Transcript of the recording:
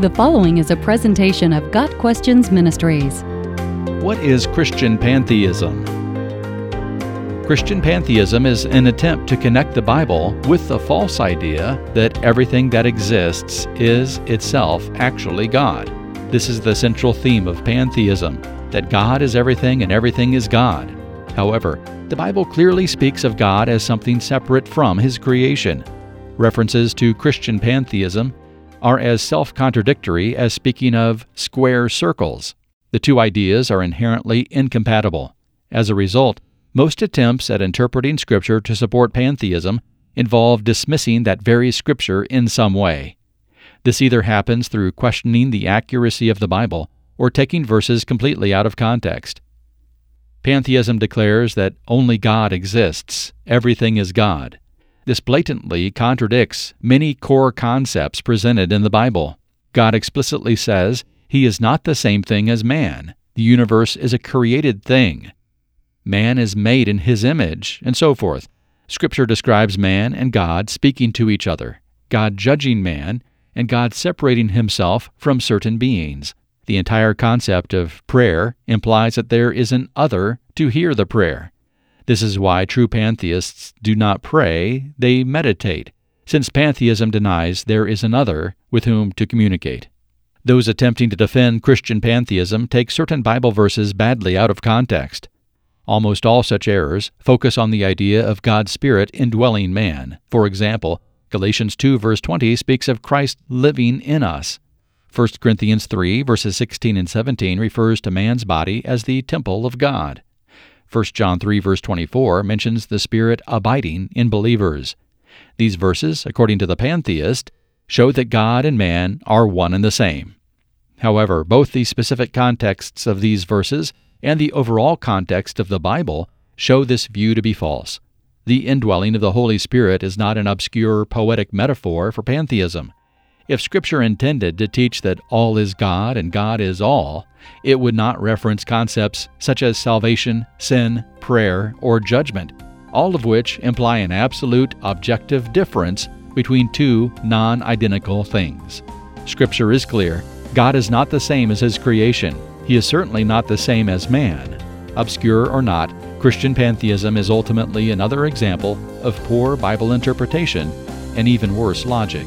The following is a presentation of Got Questions Ministries. What is Christian pantheism? Christian pantheism is an attempt to connect the Bible with the false idea that everything that exists is itself actually God. This is the central theme of pantheism that God is everything and everything is God. However, the Bible clearly speaks of God as something separate from His creation. References to Christian pantheism are as self contradictory as speaking of square circles. The two ideas are inherently incompatible. As a result, most attempts at interpreting Scripture to support pantheism involve dismissing that very Scripture in some way. This either happens through questioning the accuracy of the Bible or taking verses completely out of context. Pantheism declares that only God exists, everything is God. This blatantly contradicts many core concepts presented in the Bible. God explicitly says he is not the same thing as man. The universe is a created thing man is made in his image, and so forth. Scripture describes man and God speaking to each other, God judging man, and God separating himself from certain beings. The entire concept of prayer implies that there is an other to hear the prayer. This is why true pantheists do not pray, they meditate, since pantheism denies there is another with whom to communicate. Those attempting to defend Christian pantheism take certain Bible verses badly out of context. Almost all such errors focus on the idea of God's Spirit indwelling man. For example, Galatians 2 verse 20 speaks of Christ living in us. 1 Corinthians 3 verses 16 and 17 refers to man's body as the temple of God. 1 John 3 verse 24 mentions the Spirit abiding in believers. These verses, according to the pantheist, show that God and man are one and the same. However, both the specific contexts of these verses and the overall context of the Bible show this view to be false. The indwelling of the Holy Spirit is not an obscure poetic metaphor for pantheism. If Scripture intended to teach that all is God and God is all, it would not reference concepts such as salvation, sin, prayer, or judgment, all of which imply an absolute objective difference between two non identical things. Scripture is clear God is not the same as His creation, he is certainly not the same as man. Obscure or not, Christian pantheism is ultimately another example of poor Bible interpretation and even worse logic.